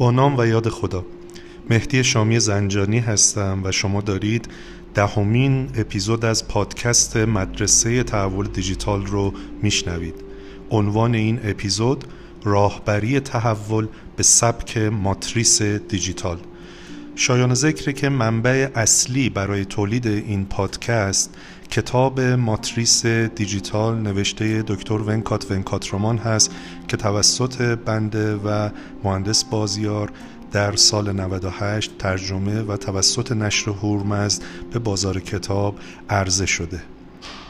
با نام و یاد خدا. مهدی شامی زنجانی هستم و شما دارید دهمین اپیزود از پادکست مدرسه تحول دیجیتال رو میشنوید. عنوان این اپیزود راهبری تحول به سبک ماتریس دیجیتال. شایان ذکر که منبع اصلی برای تولید این پادکست کتاب ماتریس دیجیتال نوشته دکتر ونکات ونکاترمان هست که توسط بنده و مهندس بازیار در سال 98 ترجمه و توسط نشر هورمزد به بازار کتاب عرضه شده.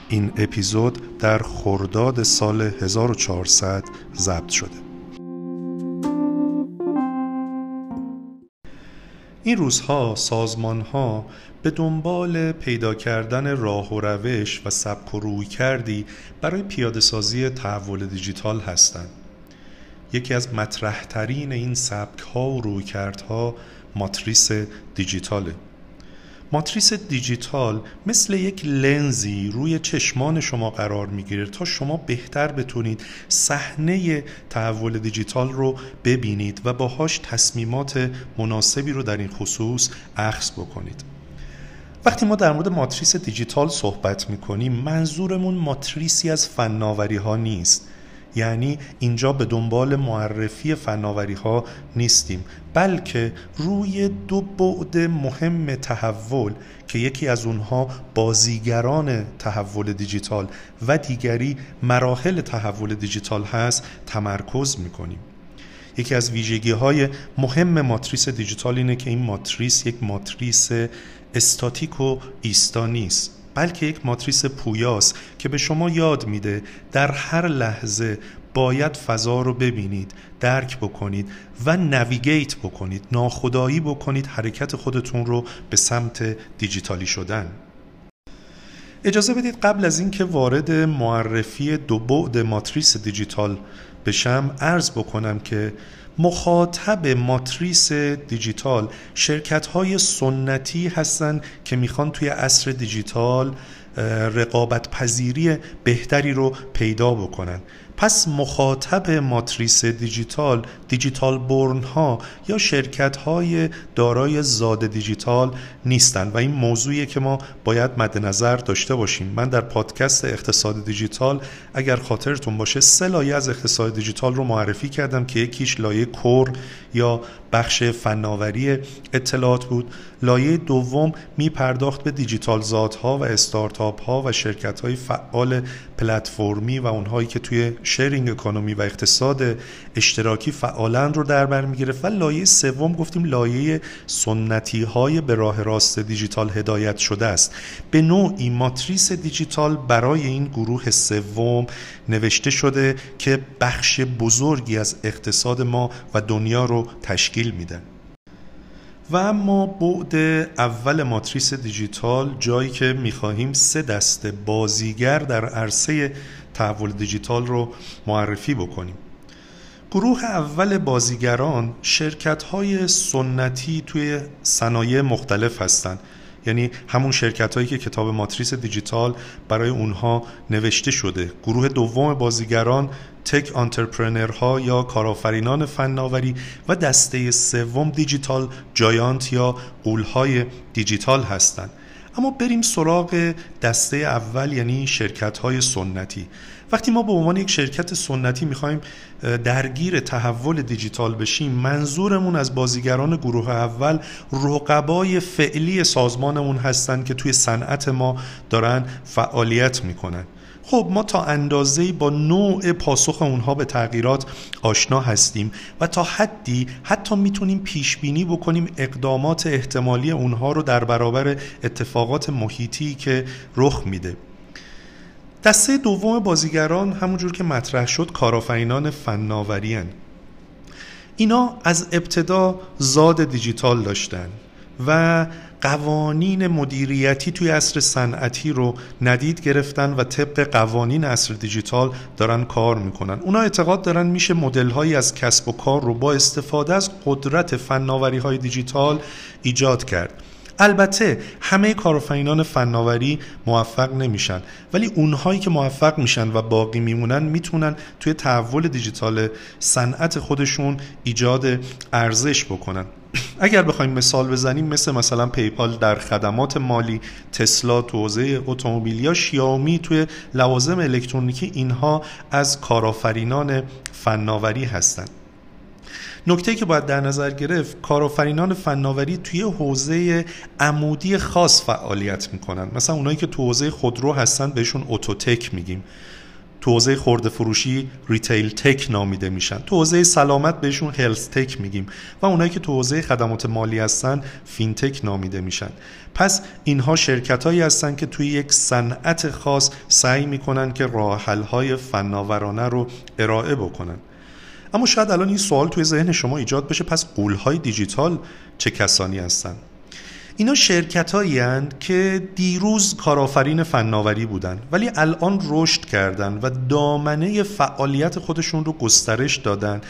این اپیزود در خرداد سال 1400 ضبط شده. این روزها سازمان ها به دنبال پیدا کردن راه و روش و سبک و روی کردی برای پیاده سازی تحول دیجیتال هستند. یکی از مطرحترین این سبک ها و رویکردها ماتریس دیجیتاله ماتریس دیجیتال مثل یک لنزی روی چشمان شما قرار می‌گیره تا شما بهتر بتونید صحنه تحول دیجیتال رو ببینید و باهاش تصمیمات مناسبی رو در این خصوص اخذ بکنید. وقتی ما در مورد ماتریس دیجیتال صحبت می‌کنیم منظورمون ماتریسی از فناوری ها نیست. یعنی اینجا به دنبال معرفی فناوری ها نیستیم بلکه روی دو بعد مهم تحول که یکی از اونها بازیگران تحول دیجیتال و دیگری مراحل تحول دیجیتال هست تمرکز می‌کنیم. یکی از ویژگی های مهم ماتریس دیجیتال اینه که این ماتریس یک ماتریس استاتیک و ایستا نیست. بلکه یک ماتریس پویاست که به شما یاد میده در هر لحظه باید فضا رو ببینید درک بکنید و نویگیت بکنید ناخدایی بکنید حرکت خودتون رو به سمت دیجیتالی شدن. اجازه بدید قبل از اینکه وارد معرفی دو بعد ماتریس دیجیتال بشم عرض بکنم که مخاطب ماتریس دیجیتال. شرکت های سنتی هستند که می‌خوان توی عصر دیجیتال رقابت پذیری بهتری رو پیدا بکنن. پس مخاطب ماتریس دیجیتال دیجیتال بورن ها یا شرکت های دارای زاد دیجیتال نیستند و این موضوعی که ما باید مد نظر داشته باشیم. من در پادکست اقتصاد دیجیتال اگر خاطرتون باشه سه لایه از اقتصاد دیجیتال رو معرفی کردم که یکیش لایه کور یا بخش فناوری اطلاعات بود. لایه دوم می پرداخت به دیجیتال زادها و استارتاپ ها و شرکت های فعال پلتفرمی و اونهایی که توی شیرینگ اکونومی و اقتصاد اشتراکی فعالن رو در بر می‌گرفت و لایه سوم گفتیم لایه سنتی های به راه راست دیجیتال هدایت شده است. به نوعی ماتریس دیجیتال برای این گروه سوم نوشته شده که بخش بزرگی از اقتصاد ما و دنیا رو تشکیل میدن و اما بعد اول ماتریس دیجیتال جایی که می‌خواهیم سه دسته بازیگر در عرصه تحول دیجیتال رو معرفی بکنیم. گروه اول بازیگران شرکت های سنتی توی صنایع مختلف هستند. یعنی همون شرکت هایی که کتاب ماتریس دیجیتال برای اونها نوشته شده. گروه دوم بازیگران تک ها یا کارآفرینان فناوری و دسته سوم دیجیتال جایانت یا قولهای دیجیتال هستند. اما بریم سراغ دسته اول یعنی شرکت های سنتی. وقتی ما به عنوان یک شرکت سنتی می‌خوایم درگیر تحول دیجیتال بشیم منظورمون از بازیگران گروه اول رقبای فعلی سازمانمون هستند که توی صنعت ما دارن فعالیت می‌کنن. خب ما تا اندازه با نوع پاسخ اونها به تغییرات آشنا هستیم و تا حدی حتی می‌تونیم پیش بینی بکنیم اقدامات احتمالی اونها رو در برابر اتفاقات محیطی که رخ میده. دسته دوم بازیگران همونجور که مطرح شد کارآفرینان فناوری اینا از ابتدا زاد دیجیتال داشتن و قوانین مدیریتی توی عصر صنعتی رو ندید گرفتن و طبق قوانین عصر دیجیتال دارن کار می‌کنن. اونا اعتقاد دارن میشه مدل هایی از کسب و کار رو با استفاده از قدرت فناوری های دیجیتال ایجاد کرد. البته همه کارآفرینان فناوری موفق نمیشن ولی اونهایی که موفق میشن و باقی میمونن می‌تونن توی تحول دیجیتال صنعت خودشون ایجاد ارزش بکنن. اگر بخوایم مثال بزنیم مثل مثلا پیپال در خدمات مالی تسلا تو حوزه اتومبیل یا شیائومی توی لوازم الکترونیکی اینها از کارآفرینان فناوری هستند نکته که باید در نظر گرفت کارآفرینان فناوری توی حوزه عمودی خاص فعالیت می‌کنن. مثلا اونایی که تو حوزه خودرو هستن بهشون اتوتک میگیم. تو حوزه خورده فروشی retail tech نامیده میشن. تو حوزه سلامت بهشون health tech میگیم. و اونایی که تو حوزه خدمات مالی هستن fintech نامیده میشن. پس اینها شرکت هایی هستن که توی یک صنعت خاص سعی می‌کنن که راه های فناورانه رو ارائه بکنن. اما شاید الان این سوال توی ذهن شما ایجاد بشه پس های دیجیتال چه کسانی هستند اینا شرکت که دیروز کارآفرین فناوری بودن ولی الان رشد کردن و دامنه فعالیت خودشون رو گسترش دادن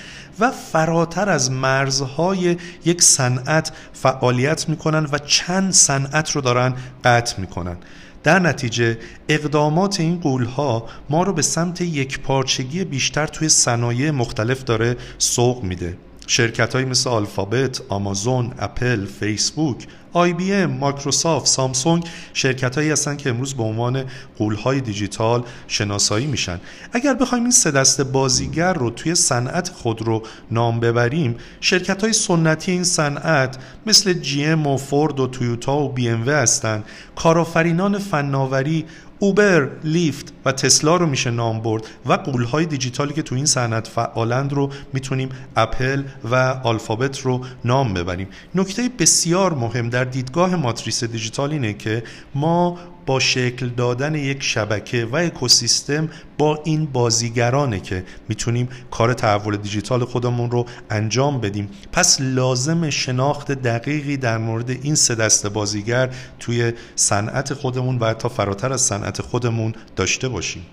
و فراتر از مرزهای یک صنعت فعالیت می‌کنن و چند صنعت رو دارن قطع می‌کنن. در نتیجه اقدامات این قولها ما رو به سمت یک پارچگی بیشتر توی صنایع مختلف داره سوق میده. شرکت های مثل آلفابت، آمازون، اپل، فیسبوک، IBM، مایکروسافت، سامسونگ شرکت هایی هستن که امروز به عنوان غولهای دیجیتال شناسایی میشن. اگر بخوایم این سه دست بازیگر رو توی صنعت خودرو نام ببریم شرکت های سنتی این صنعت مثل GM و فورد و تویوتا و بی ام و هستن. کارآفرینان فناوری اوبر، لیفت و تسلا رو میشه نام برد و غولهای دیجیتالی که تو این صنعت فعالند رو می‌تونیم اپل و آلفابت رو نام ببریم. نکته بسیار مهم در دیدگاه ماتریس دیجیتال اینه که ما با شکل دادن یک شبکه و اکوسیستم با این بازیگرانه که می‌تونیم کار تحول دیجیتال خودمون رو انجام بدیم. پس لازم شناخت دقیقی در مورد این سه دست بازیگر توی صنعت خودمون و حتی فراتر از صنعت خودمون داشته باشیم.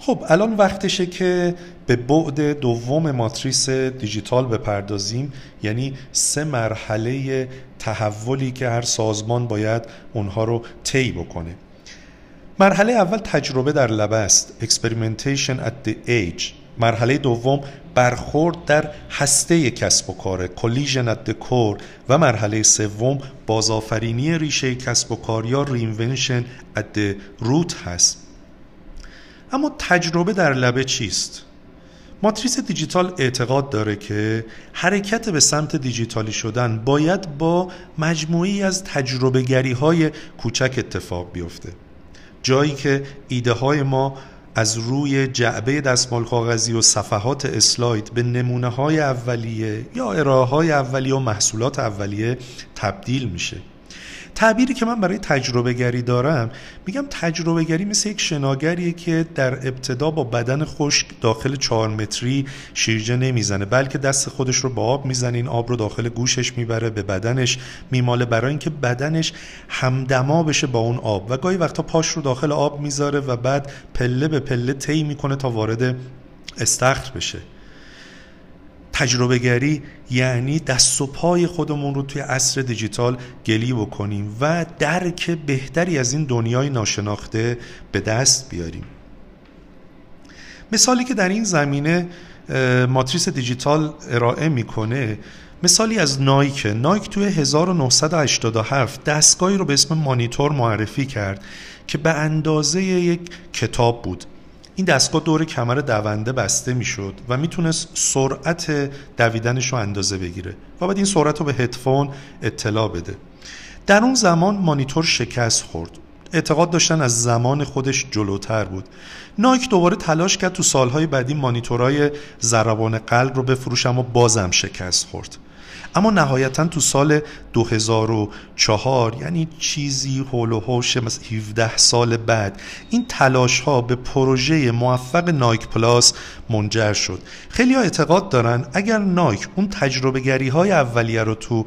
خب الان وقتشه که به بعد دوم ماتریس دیجیتال بپردازیم. یعنی سه مرحله تحولی که هر سازمان باید اونها رو طی بکنه. مرحله اول تجربه در لبه است experimentation at the age. مرحله دوم برخورد در هسته کسب و کار collision at the core. و مرحله سوم بازآفرینی ریشه کسب و کار یا reinvention at the root هست. اما تجربه در لبه چیست؟ ماتریس دیجیتال اعتقاد داره که حرکت به سمت دیجیتالی شدن باید با مجموعی از تجربه گری های کوچک اتفاق بیفته جایی که ایده های ما از روی جعبه دستمال کاغذی و صفحات اسلاید به نمونه های اولیه یا ارائه های اولیه و محصولات اولیه تبدیل میشه تعبیری که من برای تجربه گری دارم میگم تجربه گری مثل یک شناگریه که در ابتدا با بدن خشک داخل چهار متری شیرجه نمی‌زنه بلکه دست خودش رو با آب می‌زنه این آب رو داخل گوشش می‌بره به بدنش میماله برای اینکه بدنش همدما بشه با اون آب. و گاهی وقتا پاش رو داخل آب می‌ذاره و بعد پله به پله طی می‌کنه تا وارد استخر بشه. تجربه گری یعنی دست و پای خودمون رو توی عصر دیجیتال گلی بکنیم و درک بهتری از این دنیای ناشناخته به دست بیاریم. مثالی که در این زمینه ماتریس دیجیتال ارائه می‌کنه مثالی از نایک. نایک توی 1987 دستگاهی رو به اسم مانیتور معرفی کرد که به اندازه یک کتاب بود. این دستگاه دور کمر دونده بسته می‌شد و می‌تونست سرعت دویدنش رو اندازه بگیره و بعد این سرعت رو به هدفون اطلاع بده. در اون زمان مانیتور شکست خورد. اعتقاد داشتن از زمان خودش جلوتر بود. نایک دوباره تلاش کرد تو سالهای بعدی مانیتورهای ضربان قلب رو بفروشم و بازم شکست خورد. اما نهایتا تو سال 2004 یعنی چیزی هول و هوش 17 سال بعد این تلاش ها به پروژه موفق نایک پلاس منجر شد. خیلی ها اعتقاد دارن اگر نایک اون تجربه گری های اولیه رو تو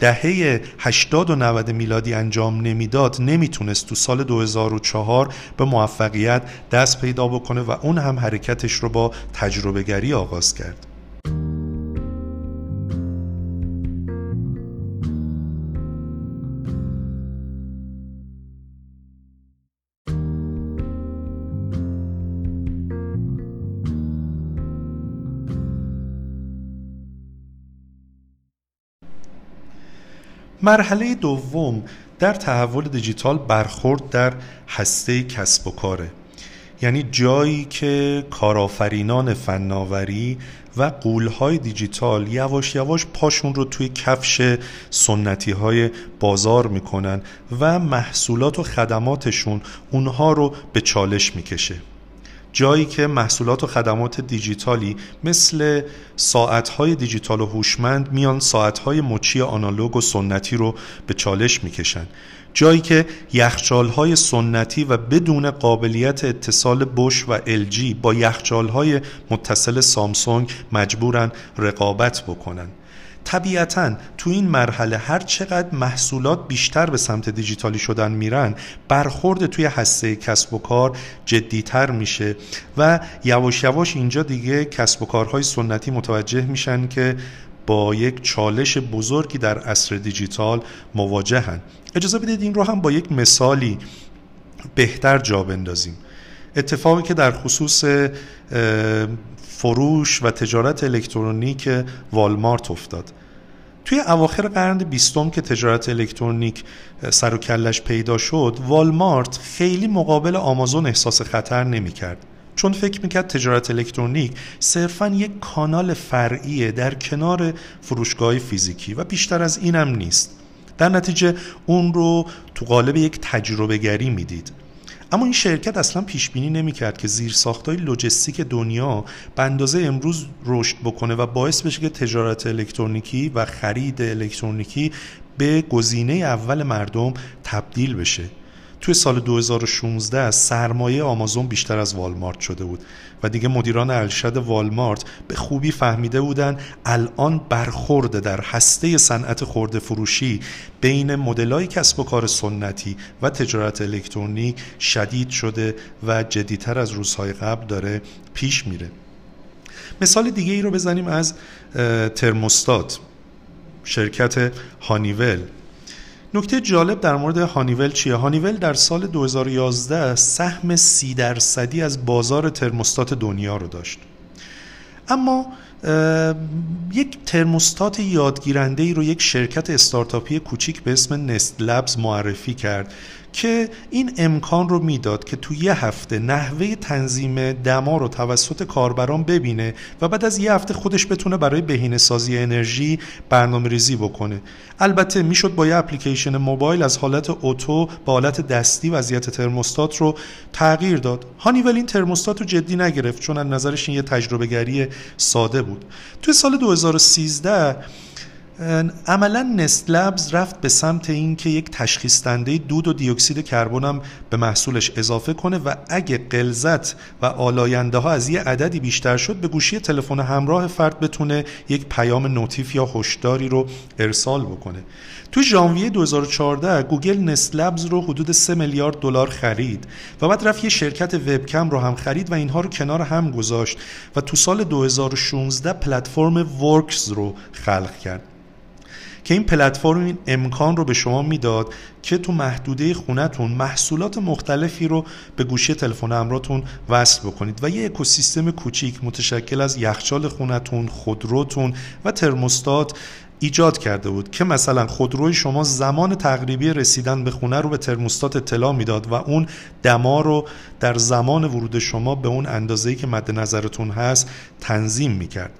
دهه 80 و 90 میلادی انجام نمی‌داد نمی‌تونست تو سال 2004 به موفقیت دست پیدا بکنه و اون هم حرکتش رو با تجربه گری آغاز کرد. مرحله دوم در تحول دیجیتال برخورد در هسته کسب و کاره. یعنی جایی که کارآفرینان فناوری و قولهای دیجیتال یواش یواش پاشون رو توی کفش سنتی های بازار می‌کنن و محصولات و خدماتشون اونها رو به چالش می‌کشه. جایی که محصولات و خدمات دیجیتالی مثل ساعتهای دیجیتال و هوشمند میان ساعتهای مچی آنالوگ و سنتی رو به چالش می‌کشن. جایی که یخچالهای سنتی و بدون قابلیت اتصال بش و الژی با یخچالهای متصل سامسونگ مجبورن رقابت بکنن. طبیعتا تو این مرحله هر چقدر محصولات بیشتر به سمت دیجیتالی شدن میرن برخورد توی هسته کسب و کار جدیتر میشه و یواش یواش اینجا دیگه کسب و کارهای سنتی متوجه میشن که با یک چالش بزرگی در عصر دیجیتال مواجهن. اجازه بدید این رو هم با یک مثالی بهتر جا بندازیم. اتفاقی که در خصوص فروش و تجارت الکترونیک والمارت افتاد. توی اواخر قرن بیستم که تجارت الکترونیک سر و کلش پیدا شد والمارت خیلی مقابل آمازون احساس خطر نمی کرد چون فکر می‌کرد تجارت الکترونیک صرفا یک کانال فرعیه در کنار فروشگاه فیزیکی و بیشتر از اینم نیست. در نتیجه اون رو تو قالب یک تجربه گری می‌دید. اما این شرکت اصلا پیش بینی نمی‌کرد که زیر ساختای لوجستیک دنیا به اندازه امروز رشد بکنه و باعث بشه که تجارت الکترونیکی و خرید الکترونیکی به گزینه اول مردم تبدیل بشه. توی سال 2016 سرمایه آمازون بیشتر از والمارت شده بود و دیگه مدیران ارشد والمارت به خوبی فهمیده بودن الان برخورده در هسته صنعت خورده فروشی بین مدلای کسب و کار سنتی و تجارت الکترونیک شدید شده و جدیتر از روزهای قبل داره پیش میره. مثال دیگه ای رو بزنیم از ترموستات شرکت هانیول. نکته جالب در مورد هانیول چیه؟ هانیول در سال 2011 سهم سی درصدی از بازار ترموستات دنیا رو داشت اما یک ترموستات یادگیرنده ای رو یک شرکت استارتاپی کوچیک به اسم نست لبز معرفی کرد که این امکان رو می‌داد که تو یه هفته نحوه تنظیم دما رو توسط کاربران ببینه و بعد از یه هفته خودش بتونه برای بهینه سازی انرژی برنامه ریزی بکنه. البته می‌شد با یه اپلیکیشن موبایل از حالت اتو به حالت دستی وضعیت ترموستات رو تغییر داد. هانیول این ترموستات رو جدی نگرفت چون از نظرش این یه تجربه گری ساده بود. توی سال 2013 عملا نسلبز رفت به سمت اینکه یک تشخیص دنده دود و دیوکسید کربن هم به محصولش اضافه کنه و اگه قلزت و آلاینده ها از یه عددی بیشتر شد به گوشی تلفن همراه فرد بتونه یک پیام notif یا هشداری رو ارسال بکنه. تو ژانویه 2014 گوگل Nest Labs رو حدود 3 میلیارد دلار خرید و بعد رفت یه شرکت وبکم رو هم خرید و اینها رو کنار هم گذاشت و تو سال 2016 پلتفرم Works رو خلق کرد. که این پلتفرم این امکان رو به شما می‌داد که تو محدوده خونتون محصولات مختلفی رو به گوشی تلفن همراهتون وصل بکنید و یه اکوسیستم کوچیک متشکل از یخچال خونتون، خودروتون و ترموستات ایجاد کرده بود که مثلا خودروی شما زمان تقریبی رسیدن به خونه رو به ترموستات اطلاع می‌داد و اون دما رو در زمان ورود شما به اون اندازه‌ای که مد نظرتون هست تنظیم می‌کرد.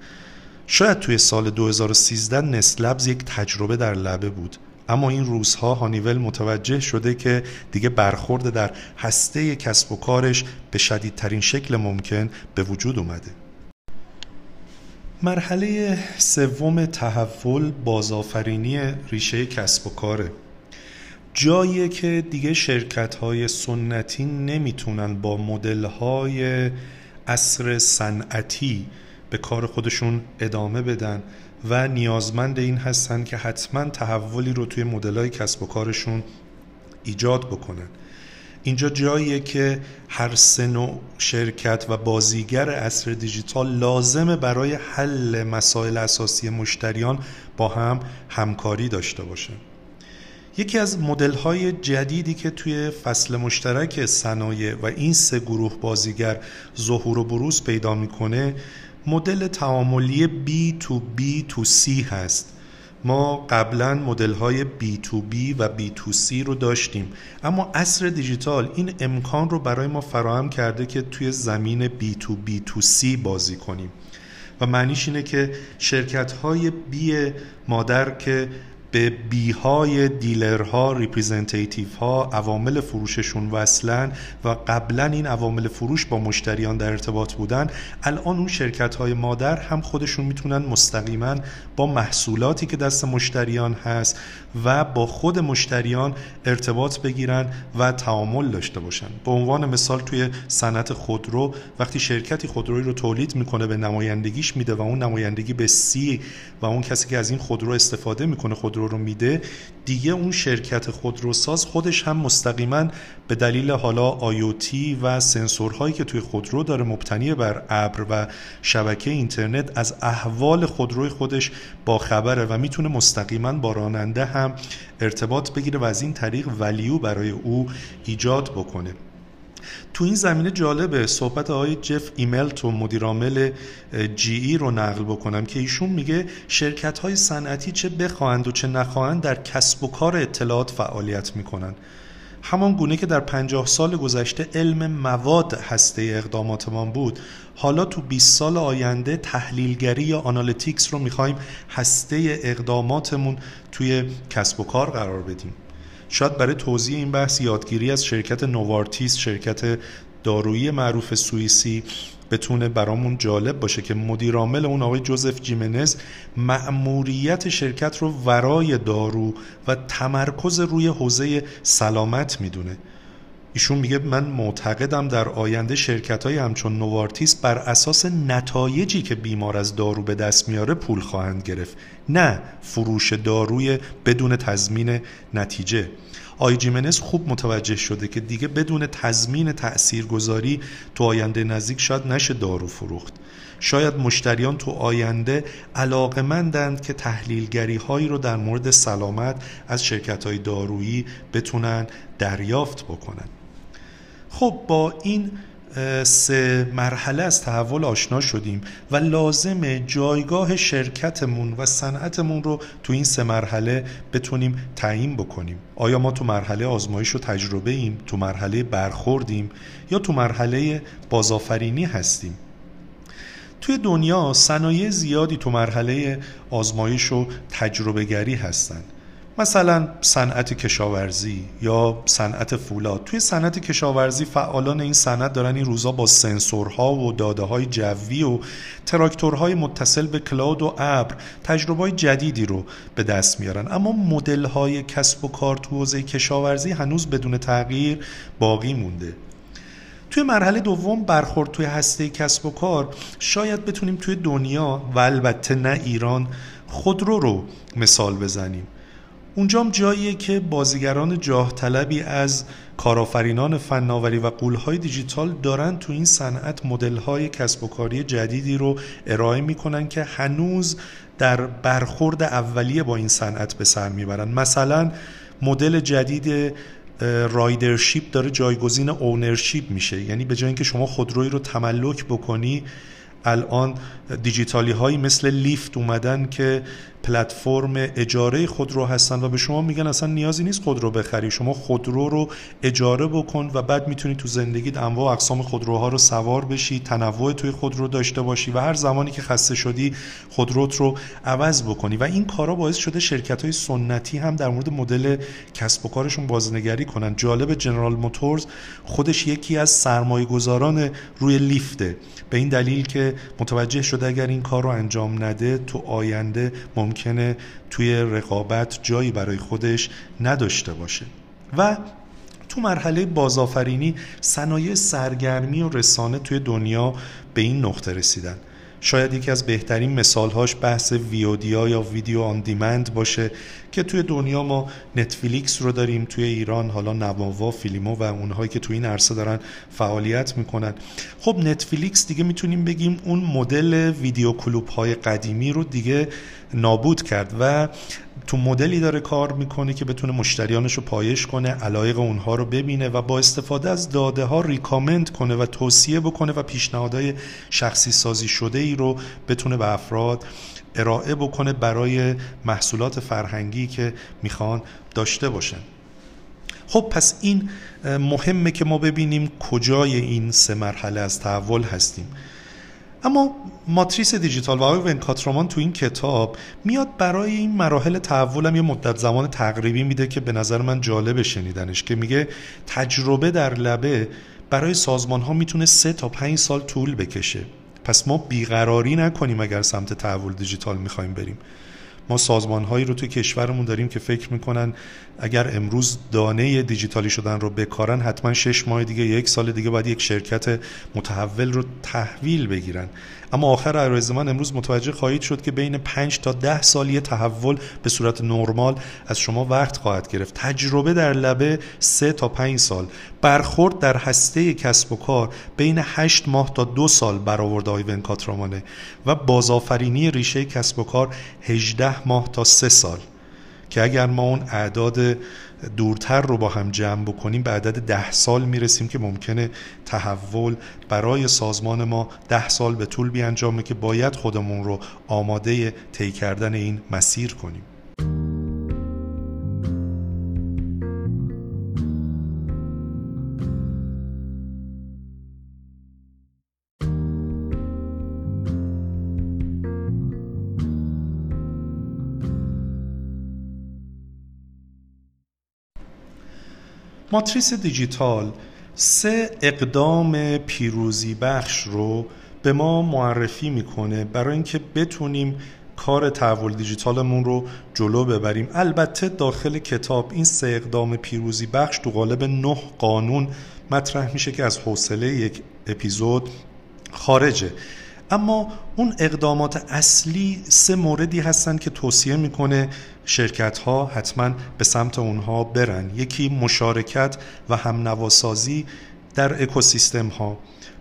شاید توی سال 2013 نسلبز یک تجربه در لبه بود. اما این روزها هانیول متوجه شده که دیگه برخورد در هسته کسب و کارش به شدیدترین شکل ممکن به وجود اومده. مرحله سوم تحول بازآفرینی ریشه کسب و کاره. جایی که دیگه شرکت های سنتی نمی‌تونن با مدل های اصر صنعتی به کار خودشون ادامه بدن و نیازمند این هستن که حتما تحولی رو توی مدلای کسب و کارشون ایجاد بکنن. اینجا جاییه که هر سه شرکت و بازیگر اصر دیجیتال لازمه برای حل مسائل اساسی مشتریان با هم همکاری داشته باشه یکی از مدل های جدیدی که توی فصل مشترک صنایع و این سه گروه بازیگر ظهور و بروز پیدا می‌کنه مدل تعاملی B to B to C هست. ما قبلا مدل های B2B و B2C رو داشتیم. اما عصر دیجیتال این امکان رو برای ما فراهم کرده که توی زمین B2B2C بازی کنیم. و معنیش اینه که شرکت های B مادر که به B های dealer ها representative ها عوامل فروششون وصلن و قبلا این عوامل فروش با مشتریان در ارتباط بودن الان اون شرکت های مادر هم خودشون می‌تونن مستقیما با محصولاتی که دست مشتریان هست و با خود مشتریان ارتباط بگیرن و تعامل داشته باشن. به عنوان مثال توی صنعت خودرو وقتی شرکتی خودرویی رو تولید می‌کنه به نمایندگیش میده و اون نمایندگی به سی و اون کسی که از این خودرو استفاده می‌کنه خودرو رو میده دیگه اون شرکت خودروساز خودش هم مستقیما به دلیل حالا آیوتی و سنسورهایی که توی خودرو داره مبتنی بر ابر و شبکه اینترنت از احوال خودروی خودش با خبره و می‌تونه مستقیما با راننده هم ارتباط بگیره و از این طریق ولیو برای او ایجاد بکنه. تو این زمینه جالبه صحبت آقای جف ایملتون مدیرعامل جی ای رو نقل بکنم که ایشون میگه شرکت های صنعتی چه بخواهند و چه نخواهند در کسب و کار اطلاعات فعالیت می‌کنن. همان گونه که در پنجاه سال گذشته علم مواد هسته اقداماتمان بود. حالا تو 20 سال آینده تحلیلگری یا analytics رو می‌خوایم هسته اقداماتمون توی کسب و کار قرار بدیم. شاید برای توضیح این بحث یادگیری از شرکت نوارتیس شرکت دارویی معروف سوئیسی بتونه برامون جالب باشه که مدیرعامل اون آقای جوزف جیمنز مأموریت شرکت رو ورای دارو و تمرکز روی حوزه سلامت می‌دونه. ایشون میگه من معتقدم در آینده شرکت های همچون نوارتیس بر اساس نتایجی که بیمار از دارو به دست میاره پول خواهند گرفت. نه فروش داروی بدون تضمین نتیجه. آی جیمنز خوب متوجه شده که دیگه بدون تضمین تاثیرگذاری تو آینده نزدیک شاید نشه دارو فروخت. شاید مشتریان تو آینده علاقمندند که تحلیلگری هایی رو در مورد سلامت از شرکت های دارویی بتونن دریافت بکنن. خب با این سه مرحله از تحول آشنا شدیم و لازم جایگاه شرکتمون و صنعتمون رو تو این سه مرحله بتونیم تعیین بکنیم. آیا ما تو مرحله آزمایش و تجربه ایم تو مرحله برخوردیم یا تو مرحله بازآفرینی هستیم؟ توی دنیا صنایع زیادی تو مرحله آزمایش و تجربه گری هستند مثلا صنعت کشاورزی یا صنعت فولاد. توی صنعت کشاورزی فعالان این صنعت دارن این روزا با سنسورها و داده های جوی و تراکتورهای متصل به کلاود و ابر تجربه جدیدی رو به دست میارن. اما مدل های کسب و کار تو حوزه کشاورزی هنوز بدون تغییر باقی مونده. توی مرحله دوم برخورد توی هسته کسب و کار شاید بتونیم توی دنیا و البته نه ایران خودرو رو مثال بزنیم. اونجام جاییه که بازیگران جاه طلبی از کارآفرینان فناوری و قولهای دیجیتال دارن تو این صنعت مدل‌های کسب و کاری جدیدی رو ارائه می‌کنن که هنوز در برخورد اولیه با این صنعت به سر می‌برن. مثلا مدل جدید رایدرشیپ داره جایگزین اونرشیپ میشه. یعنی به جای اینکه شما خودرویی رو تملک بکنی الان دیجیتالی هایی مثل لیفت اومدن که پلتفرم اجاره خودرو هستن و به شما میگن اصلا نیازی نیست خودرو بخری. شما خودرو رو اجاره بکن و بعد می‌تونی تو زندگیت انواع اقسام خودروها رو سوار بشی تنوع توی خودرو داشته باشی و هر زمانی که خسته شدی خودروت رو عوض بکنی. و این کارا باعث شده شرکت های سنتی هم در مورد مدل کسب و کارشون بازنگری کنن. جالب جنرال موتورز خودش یکی از سرمایه گذاران روی لیفته. به این دلیل که متوجه شده اگر این کار رو انجام نده تو آینده ممکنه توی رقابت جایی برای خودش نداشته باشه. و تو مرحله بازآفرینی صنایع سرگرمی و رسانه توی دنیا به این نقطه رسیدن. شاید یکی از بهترین مثالهاش بحث ویودیا یا ویدیو آن دیمند باشه که توی دنیا ما نتفلیکس رو داریم توی ایران حالا نواوا فیلیمو و اونهایی که توی این عرصه دارن فعالیت می‌کنن. خب نتفلیکس دیگه می‌تونیم بگیم اون مدل ویدیو کلوب های قدیمی رو دیگه نابود کرد و تو مدلی داره کار می‌کنه که بتونه مشتریانش رو پایش کنه علایق اونها رو ببینه و با استفاده از داده ها ریکامند کنه و توصیه بکنه و پیشنهادهای شخصی سازی شده ای رو بتونه به افراد ارائه بکنه برای محصولات فرهنگی که می‌خوان داشته باشن. خب پس این مهمه که ما ببینیم کجای این سه مرحله از تحول هستیم. اما ماتریس دیجیتال و آقای ونکاترامان تو این کتاب میاد برای این مراحل تحولم یه مدت زمان تقریبی میده که به نظر من جالب شنیدنش که میگه تجربه در لبه برای سازمان ها می‌تونه سه تا پنج سال طول بکشه. پس ما بیقراری نکنیم اگر سمت تحول دیجیتال می‌خوایم بریم. ما سازمان هایی رو توی کشورمون داریم که فکر می‌کنن اگر امروز دانه دیجیتالی شدن رو بکارن حتما شش ماه دیگه یک سال دیگه باید یک شرکت متحول رو تحویل بگیرن. اما آخر عرض من امروز متوجه خواهید شد که بین 5 تا 10 سال یه تحول به صورت نرمال از شما وقت خواهد گرفت. تجربه در لبه 3 تا 5 سال. برخورد در هسته کسب و کار بین 8 ماه تا 2 سال برآورده های ونکاترامانه و بازآفرینی ریشه کسب و کار 18 ماه تا 3 سال. که اگر ما اون اعداد دورتر رو با هم جمع بکنیم به عدد ده سال می‌رسیم که ممکنه تحول برای سازمان ما ده سال به طول بیانجامه که باید خودمون رو آماده طی کردن این مسیر کنیم. ماتریس دیجیتال سه اقدام پیروزی بخش رو به ما معرفی می‌کنه برای اینکه بتونیم کار تحول دیجیتالمون رو جلو ببریم. البته داخل کتاب این سه اقدام پیروزی بخش تو قالب نه قانون مطرح میشه که از حوصله یک اپیزود خارجه. اما اون اقدامات اصلی سه موردی هستن که توصیه می‌کنه شرکت ها حتما به سمت اونها برن. یکی مشارکت و هم نواسازی در اکوسیستم ها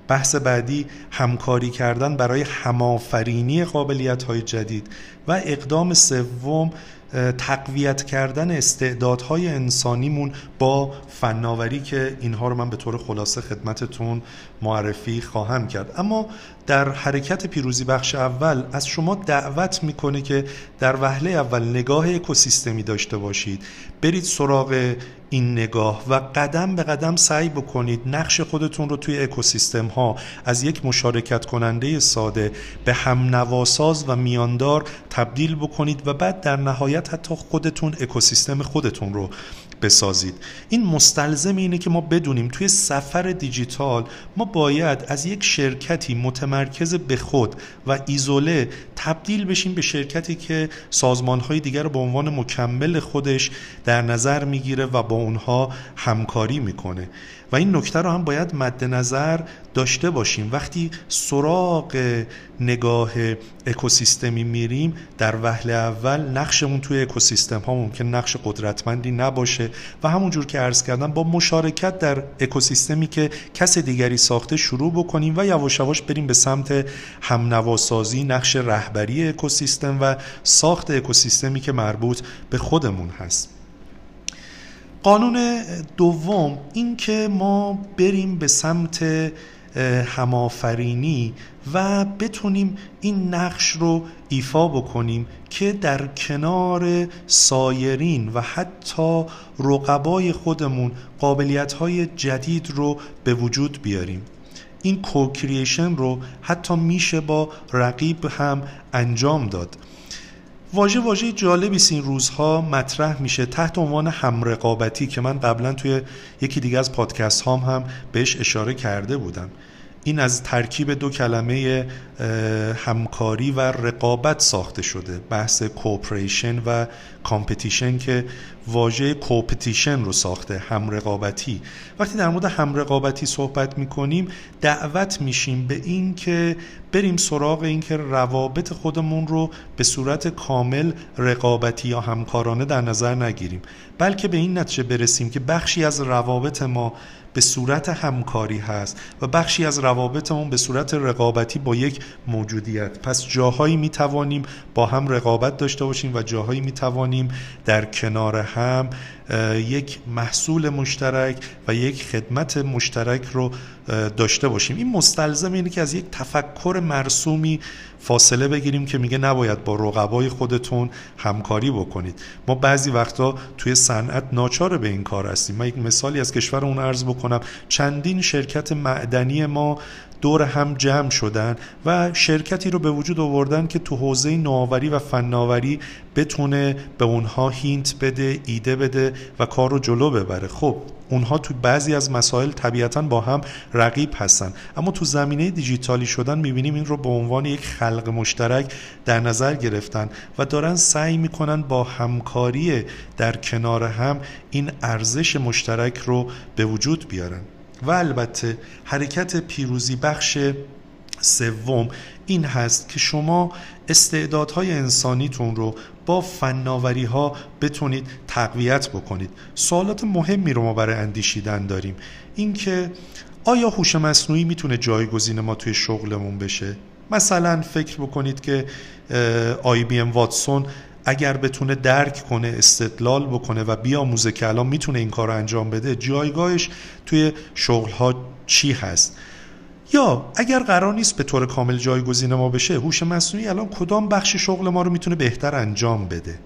بحث بعدی همکاری کردن برای همآفرینی قابلیت های جدید. و اقدام سوم تقویت کردن استعدادهای انسانیمون با فناوری که اینها رو من به طور خلاصه خدمتتون معرفی خواهم کرد. اما در حرکت پیروزی بخش اول از شما دعوت می‌کنه که در وهله اول نگاه اکوسیستمی داشته باشید. برید سراغ این نگاه و قدم به قدم سعی بکنید نقش خودتون رو توی اکوسیستم ها از یک مشارکت کننده ساده به هم نواساز و میاندار تبدیل بکنید و بعد در نهایت حتی خودتون اکوسیستم خودتون رو بسازید. این مستلزم اینه که ما بدونیم توی سفر دیجیتال ما باید از یک شرکتی متمرکز به خود و ایزوله تبدیل بشیم به شرکتی که سازمانهای دیگر رو به عنوان مکمل خودش در نظر می‌گیره و با اونها همکاری می‌کنه. و این نکته رو هم باید مد نظر داشته باشیم. وقتی سراغ نگاه اکوسیستمی میریم در وهله اول نقشمون توی اکوسیستم ها ممکن نقش قدرتمندی نباشه و همونجور که عرض کردم با مشارکت در اکوسیستمی که کس دیگری ساخته شروع بکنیم و یواش یواش بریم به سمت همنواسازی نقش رهبری اکوسیستم و ساخت اکوسیستمی که مربوط به خودمون هست. قانون دوم این که ما بریم به سمت همافرینی و بتونیم این نقش رو ایفا بکنیم که در کنار سایرین و حتی رقبای خودمون قابلیت های جدید رو به وجود بیاریم. این کوکریشن رو حتی میشه با رقیب هم انجام داد. واژه واژه جالبی این روزها مطرح میشه تحت عنوان همرقابتی که من قبلا توی یکی دیگه از پادکست هام هم بهش اشاره کرده بودم. این از ترکیب دو کلمه همکاری و رقابت ساخته شده بحث cooperation و competition که واژه coopetition رو ساخته هم رقابتی وقتی در مورد هم رقابتی صحبت می‌کنیم دعوت میشیم به این که بریم سراغ اینکه روابط خودمون رو به صورت کامل رقابتی یا همکارانه در نظر نگیریم. بلکه به این نتیجه برسیم که بخشی از روابط ما به صورت همکاری هست و بخشی از روابطمون به صورت رقابتی با یک موجودیت. پس جاهایی می توانیم با هم رقابت داشته باشیم و جاهایی می توانیم در کنار هم یک محصول مشترک و یک خدمت مشترک رو داشته باشیم. این مستلزم اینه که از یک تفکر مرسومی فاصله بگیریم که میگه نباید با رقبای خودتون همکاری بکنید. ما بعضی وقتا توی صنعت ناچار به این کار هستیم. من یک مثالی از کشور اون عرض بکنم. چندین شرکت معدنی ما دور هم جمع شدن و شرکتی رو به وجود آوردن که تو حوزه نوآوری و فناوری بتونه به اونها هینت بده ایده بده و کار رو جلو ببره. خب اونها تو بعضی از مسائل طبیعتا با هم رقیب هستن. اما تو زمینه دیجیتالی شدن می‌بینیم این رو به عنوان یک خلق مشترک در نظر گرفتن و دارن سعی می‌کنن با همکاری در کنار هم این ارزش مشترک رو به وجود بیارن. و البته حرکت پیروزی بخش سوم این هست که شما استعدادهای انسانیتون رو با فناوری ها بتونید تقویت بکنید. سوالات مهمی رو ما برای اندیشیدن داریم. اینکه آیا هوش مصنوعی می‌تونه جایگزین ما توی شغلمون بشه؟ مثلا فکر بکنید که آی بی ام واتسون اگر بتونه درک کنه استدلال بکنه و بیاموزه که الان می‌تونه این کار رو انجام بده جایگاهش توی شغل ها چی هست؟ یا اگر قرار نیست به طور کامل جایگزین ما بشه هوش مصنوعی الان کدام بخش شغل ما رو می‌تونه بهتر انجام بده؟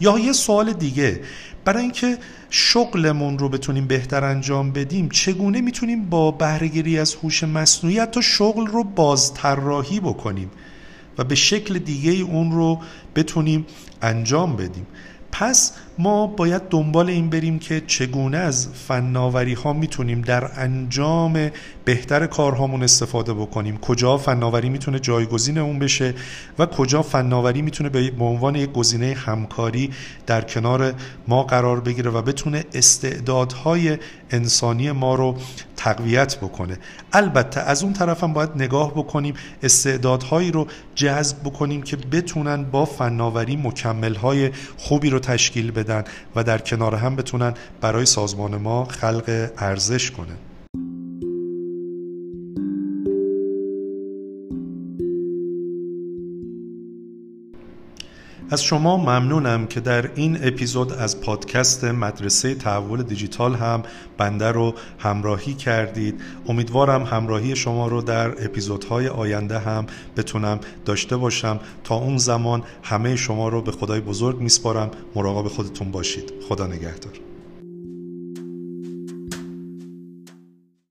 یا یه سوال دیگه برای اینکه شغلمون رو بتونیم بهتر انجام بدیم چگونه می‌تونیم با بهرهگیری از هوش مصنوعی حتی شغل رو بازطراحی بکنیم؟ و به شکل دیگه اون رو بتونیم انجام بدیم. پس ما باید دنبال این بریم که چگونه از فناوری ها می‌تونیم در انجام بهتر کارهامون استفاده بکنیم. کجا فناوری می‌تونه جایگزین اون بشه و کجا فناوری می‌تونه به عنوان یک گزینه همکاری در کنار ما قرار بگیره و بتونه استعدادهای انسانی ما رو تقویت بکنه. البته از اون طرف هم باید نگاه بکنیم استعدادهایی رو جذب بکنیم که بتونن با فناوری مکملهای خوبی رو تشکیل بدن و در کنار هم بتونن برای سازمان ما خلق ارزش کنن از شما ممنونم که در این اپیزود از پادکست مدرسه تحول دیجیتال هم بنده رو همراهی کردید. امیدوارم همراهی شما رو در اپیزودهای آینده هم بتونم داشته باشم. تا اون زمان همه شما رو به خدای بزرگ میسپارم. مراقب خودتون باشید. خدا نگهدار.